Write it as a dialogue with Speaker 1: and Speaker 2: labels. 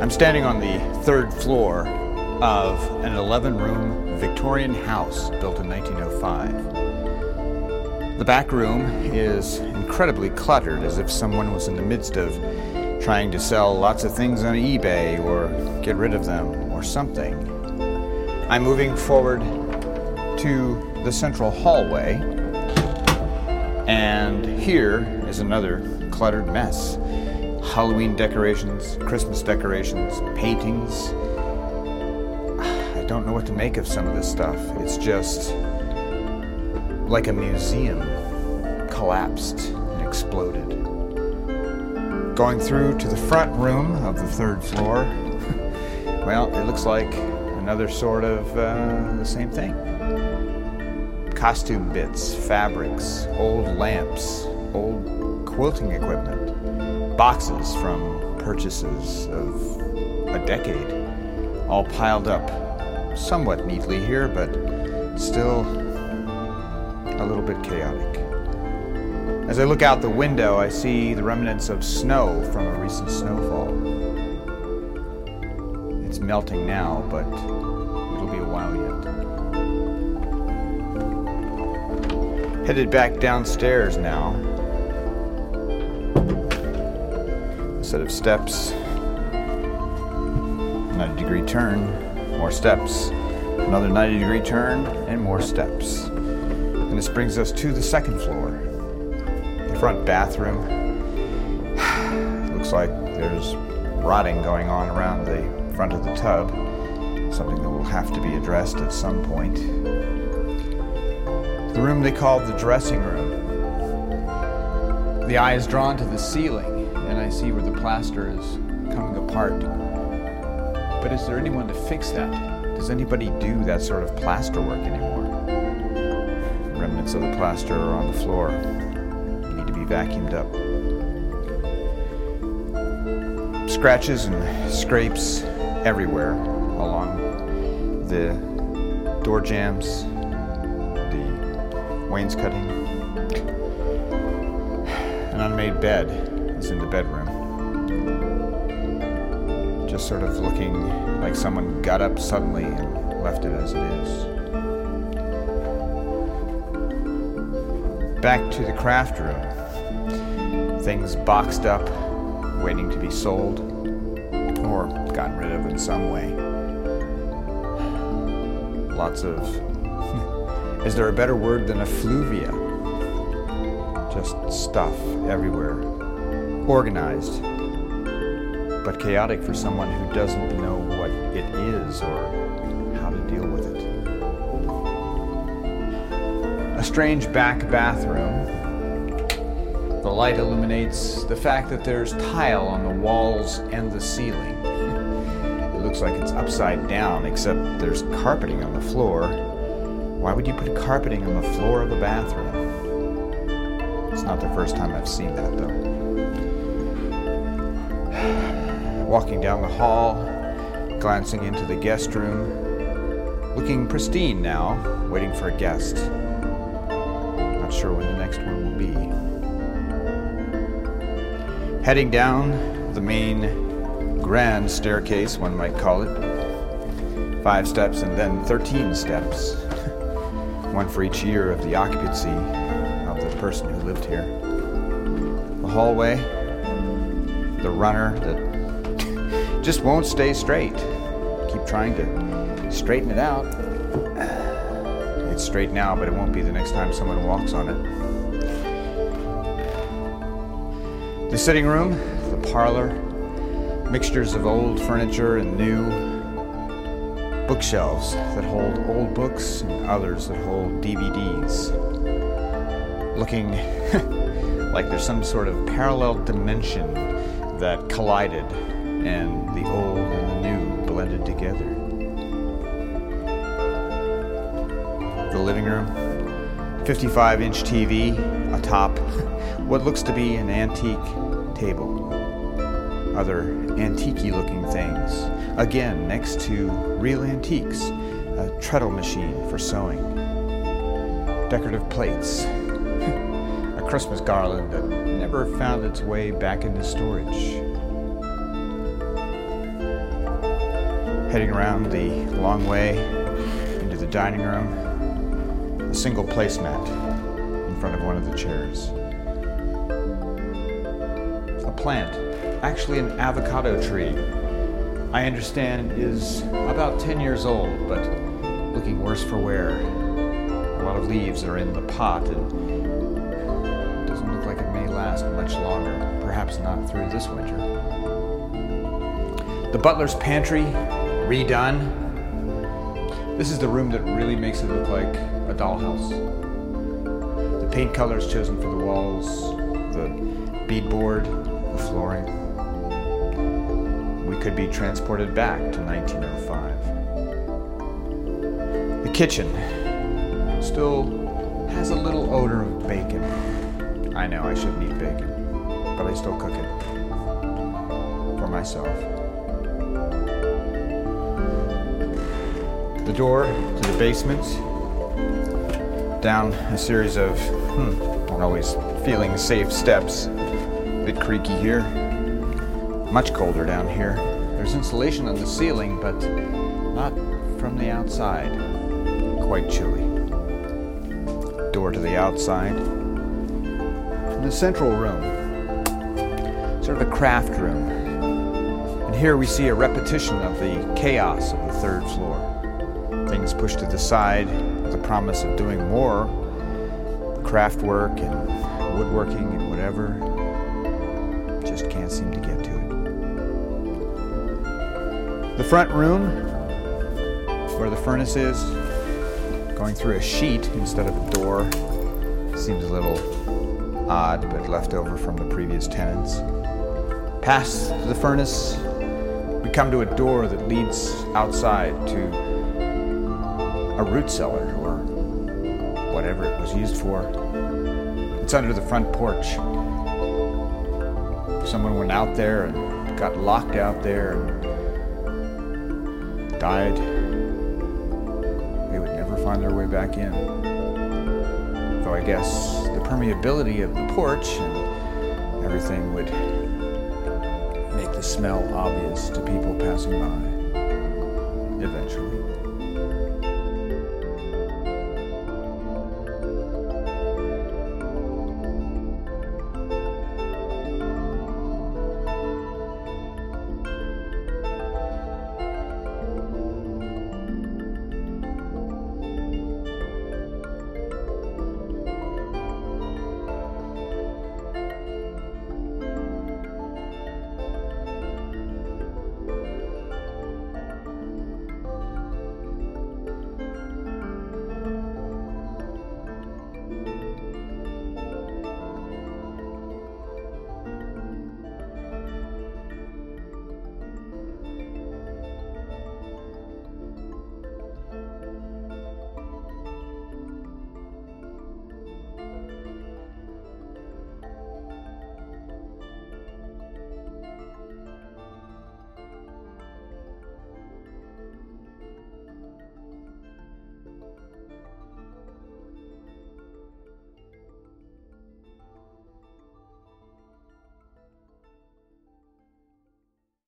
Speaker 1: I'm standing on the third floor of an 11 room Victorian house built in 1905. The back room is incredibly cluttered as if someone was in the midst of trying to sell lots of things on eBay or get rid of them or something. I'm moving forward to the central hallway, and here is another cluttered mess. Halloween decorations, Christmas decorations, paintings. I don't know what to make of some of this stuff. It's just like a museum collapsed and exploded. Going through to the front room of the third floor, well, it looks like another sort of uh, the same thing. Costume bits, fabrics, old lamps, old quilting equipment, boxes from purchases of a decade, all piled up somewhat neatly here, but still a little bit chaotic. As I look out the window, I see the remnants of snow from a recent snowfall. It's melting now, but it'll be a while yet. Headed back downstairs now. Set of steps, 90 degree turn, more steps, another 90 degree turn, and more steps. And this brings us to the second floor. The front bathroom. Looks like there's rotting going on around the front of the tub, something that will have to be addressed at some point. The room they call the dressing room. The eye is drawn to the ceiling, and I see where the plaster is coming apart. But is there anyone to fix that? Does anybody do that sort of plaster work anymore? Remnants of the plaster are on the floor, need to be vacuumed up. Scratches and scrapes everywhere along the door jambs, the wainscoting. An unmade bed is in the bedroom. Just sort of looking like someone got up suddenly and left it as it is. Back to the craft room. Things boxed up, waiting to be sold or gotten rid of in some way. Lots of. Is there a better word than effluvia? Just stuff everywhere. Organized, but chaotic for someone who doesn't know what it is or how to deal with it. A strange back bathroom. The light illuminates the fact that there's tile on the walls and the ceiling. It looks like it's upside down, except there's carpeting on the floor. Why would you put carpeting on the floor of a bathroom? It's not the first time I've seen that, though. Walking down the hall, glancing into the guest room, looking pristine now, waiting for a guest. Not sure when the next one will be. Heading down the main grand staircase, one might call it. Five steps and then 13 steps. one for each year of the occupancy of the person who lived here. The hallway, the runner that just won't stay straight. Keep trying to straighten it out. It's straight now, but it won't be the next time someone walks on it. The sitting room, the parlor, mixtures of old furniture and new, bookshelves that hold old books and others that hold DVDs. Looking like there's some sort of parallel dimension that collided and the old and the new blended together. The living room, 55 inch TV atop what looks to be an antique table. Other antique looking things. Again, next to real antiques, a treadle machine for sewing, decorative plates, a Christmas garland never found its way back into storage. Heading around the long way into the dining room, a single placemat in front of one of the chairs. A plant, actually an avocado tree, I understand is about 10 years old, but looking worse for wear. A lot of leaves are in the pot and much longer, perhaps not through this winter. The butler's pantry redone. This is the room that really makes it look like a dollhouse. The paint colors chosen for the walls, the beadboard, the flooring. We could be transported back to 1905. The kitchen still has a little odor of bacon. I know I shouldn't eat bacon, but I still cook it for myself. the door to the basement, down a series of, hmm, not always feeling safe steps. A bit creaky here, much colder down here. There's insulation on the ceiling, but not from the outside. Quite chilly. Door to the outside. In the central room, sort of a craft room. And here we see a repetition of the chaos of the third floor things pushed to the side with the promise of doing more craft work and woodworking and whatever. Just can't seem to get to it. The front room, where the furnace is, going through a sheet instead of a door, seems a little odd, but left over from the previous tenants. Past the furnace, we come to a door that leads outside to a root cellar or whatever it was used for. It's under the front porch. Someone went out there and got locked out there and died. They would never find their way back in. Though I guess the permeability of the porch and everything would the smell obvious to people passing by eventually.